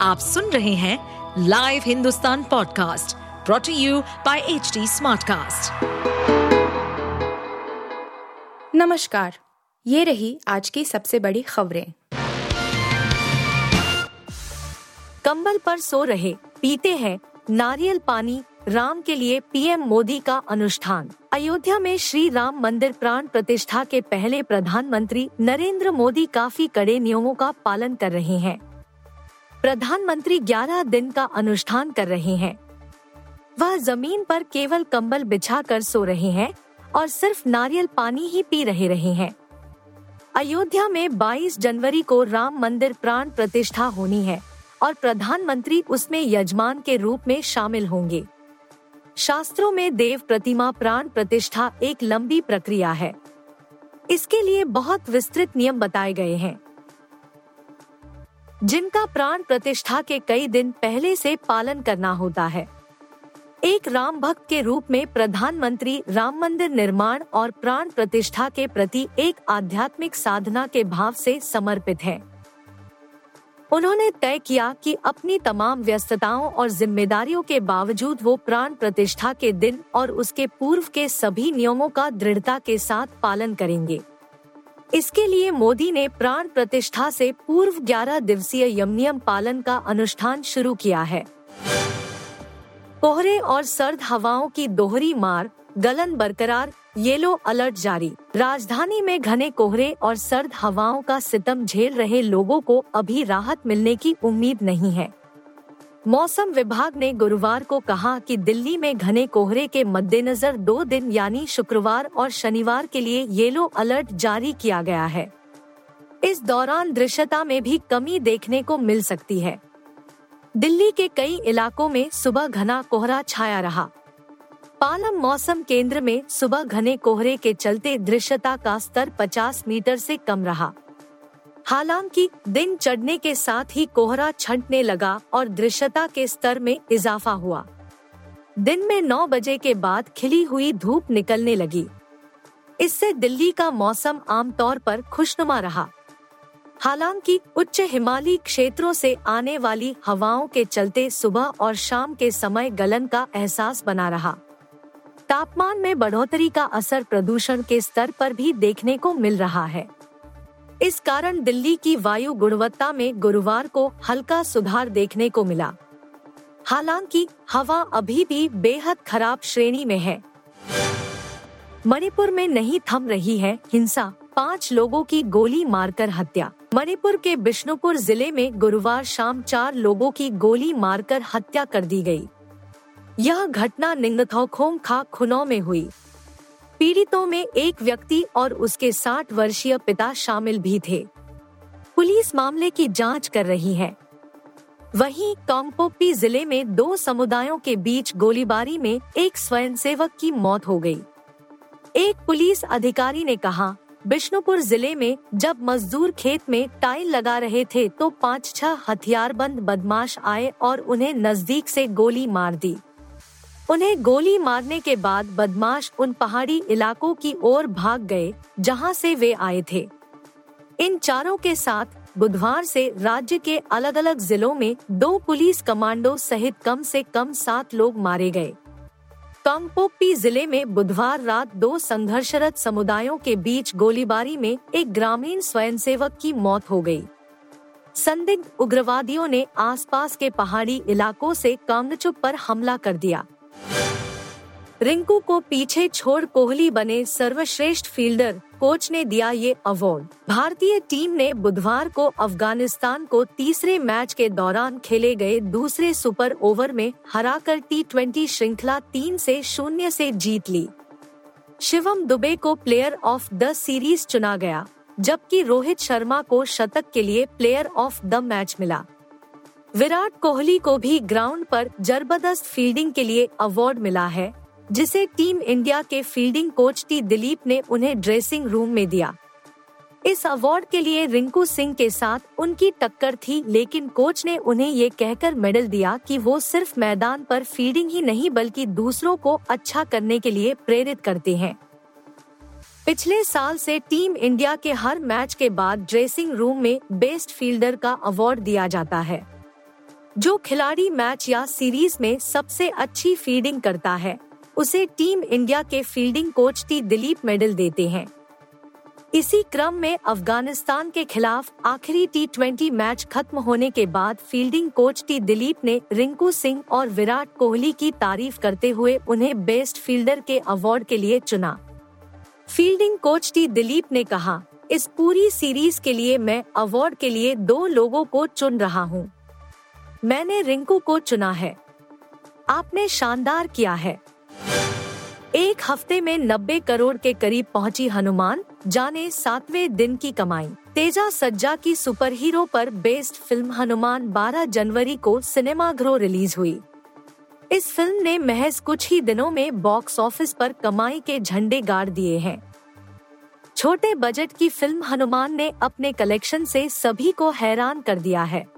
आप सुन रहे हैं live Hindustan podcast brought to you by H Smartcast. नमस्कार, ये रही आज की सबसे बड़ी खबरें। कंबल पर सो रहे, पीते हैं नारियल पानी राम के लिए पीएम मोदी का अनुष्ठान। अयोध्या में श्री राम मंदिर प्राण प्रतिष्ठा के पहले प्रधानमंत्री नरेंद्र मोदी काफ़ी कड़े नियमों का पालन कर रहे हैं। प्रधानमंत्री 11 दिन का अनुष्ठान कर रहे हैं। वह ज़मीन पर केवल कंबल बिछा कर सो रहे हैं और सिर्फ़ नारियल पानी ही पी रहे रहे हैं। अयोध्या में 22 जनवरी को राम मंदिर प्राण प्रतिष्ठा होनी है और प्रधानमंत्री उसमें यजमान के रूप में शामिल होंगे। शास्त्रों में देव प्रतिमा प्राण प्रतिष्ठा एक लंबी प्रक्रिया है। इसके लिए बहुत विस्तृत नियम बताए गए हैं। जिनका प्राण प्रतिष्ठा के कई दिन पहले से पालन करना होता है। एक राम भक्त के रूप में प्रधानमंत्री राम मंदिर निर्माण और प्राण प्रतिष्ठा के प्रति एक आध्यात्मिक साधना के भाव से समर्पित है। उन्होंने तय किया कि अपनी तमाम व्यस्तताओं और जिम्मेदारियों के बावजूद वो प्राण प्रतिष्ठा के दिन और उसके पूर्व के सभी नियमों का दृढ़ता के साथ पालन करेंगे। इसके लिए मोदी ने प्राण प्रतिष्ठा से पूर्व 11 दिवसीय यम नियम पालन का अनुष्ठान शुरू किया है। कोहरे और सर्द हवाओं की दोहरी मार, गलन बरकरार, येलो अलर्ट जारी। राजधानी में घने कोहरे और सर्द हवाओं का सितम झेल रहे लोगों को अभी राहत मिलने की उम्मीद नहीं है। मौसम विभाग ने गुरुवार को कहा कि दिल्ली में घने कोहरे के मद्देनजर दो दिन यानी शुक्रवार और शनिवार के लिए येलो अलर्ट जारी किया गया है। इस दौरान दृश्यता में भी कमी देखने को मिल सकती है। दिल्ली के कई इलाकों में सुबह घना कोहरा छाया रहा। पालम मौसम केंद्र में सुबह घने कोहरे के चलते दृश्यता का स्तर 50 मीटर से कम रहा। हालाँकि, दिन चढ़ने के साथ ही कोहरा छंटने लगा और दृश्यता के स्तर में इजाफा हुआ। दिन में 9 बजे के बाद खिली हुई धूप निकलने लगी। इससे दिल्ली का मौसम आमतौर पर खुशनुमा रहा। हालाँकि, उच्च हिमालयी क्षेत्रों से आने वाली हवाओं के चलते सुबह और शाम के समय गलन का एहसास बना रहा। तापमान में बढ़ोतरी का असर प्रदूषण के स्तर पर भी देखने को मिल रहा है। इस कारण दिल्ली की वायु गुणवत्ता में गुरुवार को हल्का सुधार देखने को मिला। हालाँकि, हवा अभी भी बेहद खराब श्रेणी में है। मणिपुर में नहीं थम रही है हिंसा, पाँच लोगों की गोली मारकर हत्या। मणिपुर के बिष्णुपुर ज़िले में गुरुवार शाम चार लोगों की गोली मारकर हत्या कर दी गई। यह घटना निंगथौखोंग खा खुनौ में हुई। पीड़ितों में एक व्यक्ति और उसके 60 वर्षीय पिता शामिल भी थे। पुलिस मामले की जाँच कर रही है। वहीं कांगपोपी ज़िले में दो समुदायों के बीच गोलीबारी में एक स्वयंसेवक की मौत हो गई। एक पुलिस अधिकारी ने कहा, बिष्णुपुर ज़िले में जब मजदूर खेत में टाइल लगा रहे थे तो पाँच छह हथियारबंद बदमाश आए और उन्हें नज़दीक से गोली मार दी। उन्हें गोली मारने के बाद बदमाश उन पहाड़ी इलाकों की ओर भाग गए, जहाँ से वे आए थे। इन चारों के साथ, बुधवार से राज्य के अलग अलग जिलों में दो पुलिस कमांडो सहित कम से कम सात लोग मारे गए। कांगपोपी ज़िले में बुधवार रात दो संघर्षरत समुदायों के बीच गोलीबारी में एक ग्रामीण स्वयंसेवक की मौत हो गई। संदिग्ध उग्रवादियों ने आसपास के पहाड़ी इलाकों से कांगचुप पर हमला कर दिया। रिंकू को पीछे छोड़ कोहली बने सर्वश्रेष्ठ फील्डर कोच ने दिया ये अवार्ड भारतीय टीम ने बुधवार को अफ़गानिस्तान को तीसरे मैच के दौरान खेले गए दूसरे सुपर ओवर में हराकर टी ट्वेंटी श्रृंखला तीन से शून्य से जीत ली। शिवम दुबे को प्लेयर ऑफ़ द सीरीज़ चुना गया, जबकि रोहित शर्मा को शतक के लिए प्लेयर ऑफ़ द मैच मिला। विराट कोहली को भी ग्राउंड पर ज़बरदस्त फील्डिंग के लिए अवार्ड मिला है, जिसे टीम इंडिया के फील्डिंग कोच टी दिलीप ने उन्हें ड्रेसिंग रूम में दिया। इस अवार्ड के लिए रिंकू सिंह के साथ उनकी टक्कर थी, लेकिन कोच ने उन्हें ये कहकर मेडल दिया कि वो सिर्फ़ मैदान पर फील्डिंग ही नहीं, बल्कि दूसरों को अच्छा करने के लिए प्रेरित करते हैं। पिछले साल से टीम इंडिया के हर मैच के बाद ड्रेसिंग रूम में बेस्ट फील्डर का अवार्ड दिया जाता है। जो खिलाड़ी मैच या सीरीज़ में सबसे अच्छी फील्डिंग करता है, उसे टीम इंडिया के fielding coach T Dilip medal देते हैं। इसी क्रम में अफ़गानिस्तान के खिलाफ आखिरी टी ट्वेंटी मैच खत्म होने के बाद फील्डिंग कोच टी दिलीप ने रिंकू सिंह और विराट कोहली की तारीफ़ करते हुए उन्हें बेस्ट फील्डर के अवार्ड के लिए चुना। फील्डिंग कोच टी दिलीप ने कहा, इस पूरी सीरीज़ के लिए मैं अवार्ड के लिए दो लोगों को चुन रहा हूँ। मैंने रिंकू को चुना है। आपने शानदार किया है। एक हफ़्ते में 90 करोड़ के करीब पहुँची हनुमान, जाने सातवें दिन की कमाई। तेजा सज्जा की सुपर हीरो पर बेस्ड फ़िल्म हनुमान 12 जनवरी को सिनेमाघरों रिलीज़ हुई। इस फ़िल्म ने महज कुछ ही दिनों में बॉक्स ऑफ़िस पर कमाई के झंडे गाड़ दिए हैं। छोटे बजट की फ़िल्म हनुमान ने अपने कलेक्शन से सभी को हैरान कर दिया है।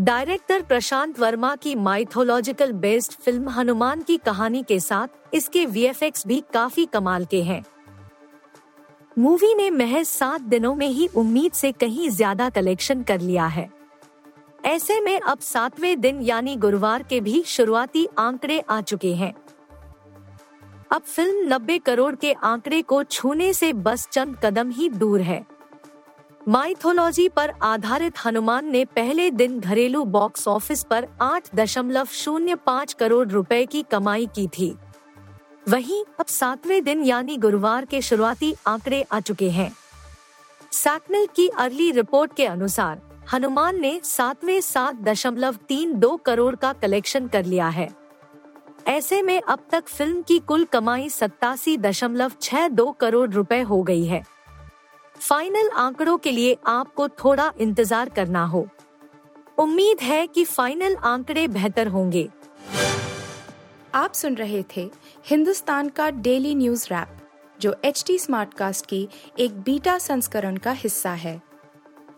डायरेक्टर प्रशांत वर्मा की माइथोलॉजिकल बेस्ड फ़िल्म हनुमान की कहानी के साथ इसके वीएफएक्स भी काफ़ी कमाल के हैं। मूवी ने महज सात दिनों में ही उम्मीद से कहीं ज़्यादा कलेक्शन कर लिया है। ऐसे में अब सातवें दिन यानी गुरुवार के भी शुरुआती आंकड़े आ चुके हैं। अब फ़िल्म 90 करोड़ के आंकड़े को छूने से बस चंद कदम ही दूर है। माइथोलॉजी पर आधारित हनुमान ने पहले दिन घरेलू बॉक्स ऑफ़िस पर आठ दशमलव शून्य पाँच करोड़ रुपए की कमाई की थी। वहीं अब सातवें दिन यानी गुरुवार के शुरुआती आंकड़े आ चुके हैं। सैकमिल की अर्ली रिपोर्ट के अनुसार हनुमान ने सातवें सात दशमलव तीन दो करोड़ का कलेक्शन कर लिया है। ऐसे में अब तक फ़िल्म की कुल कमाई सत्तासी दशमलव छह दो करोड़ रुपए हो गई है। फाइनल आंकड़ों के लिए आपको थोड़ा इंतज़ार करना हो। उम्मीद है कि फाइनल आंकड़े बेहतर होंगे। आप सुन रहे थे हिंदुस्तान का डेली न्यूज़ रैप, जो एच टी स्मार्टकास्ट की एक बीटा संस्करण का हिस्सा है।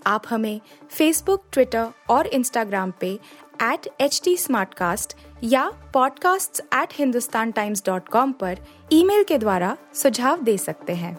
आप हमें फेसबुक ट्विटर और इंस्टाग्राम पे एट एच टी या podcasts@hindustantimes.com पर ईमेल के द्वारा सुझाव दे सकते हैं।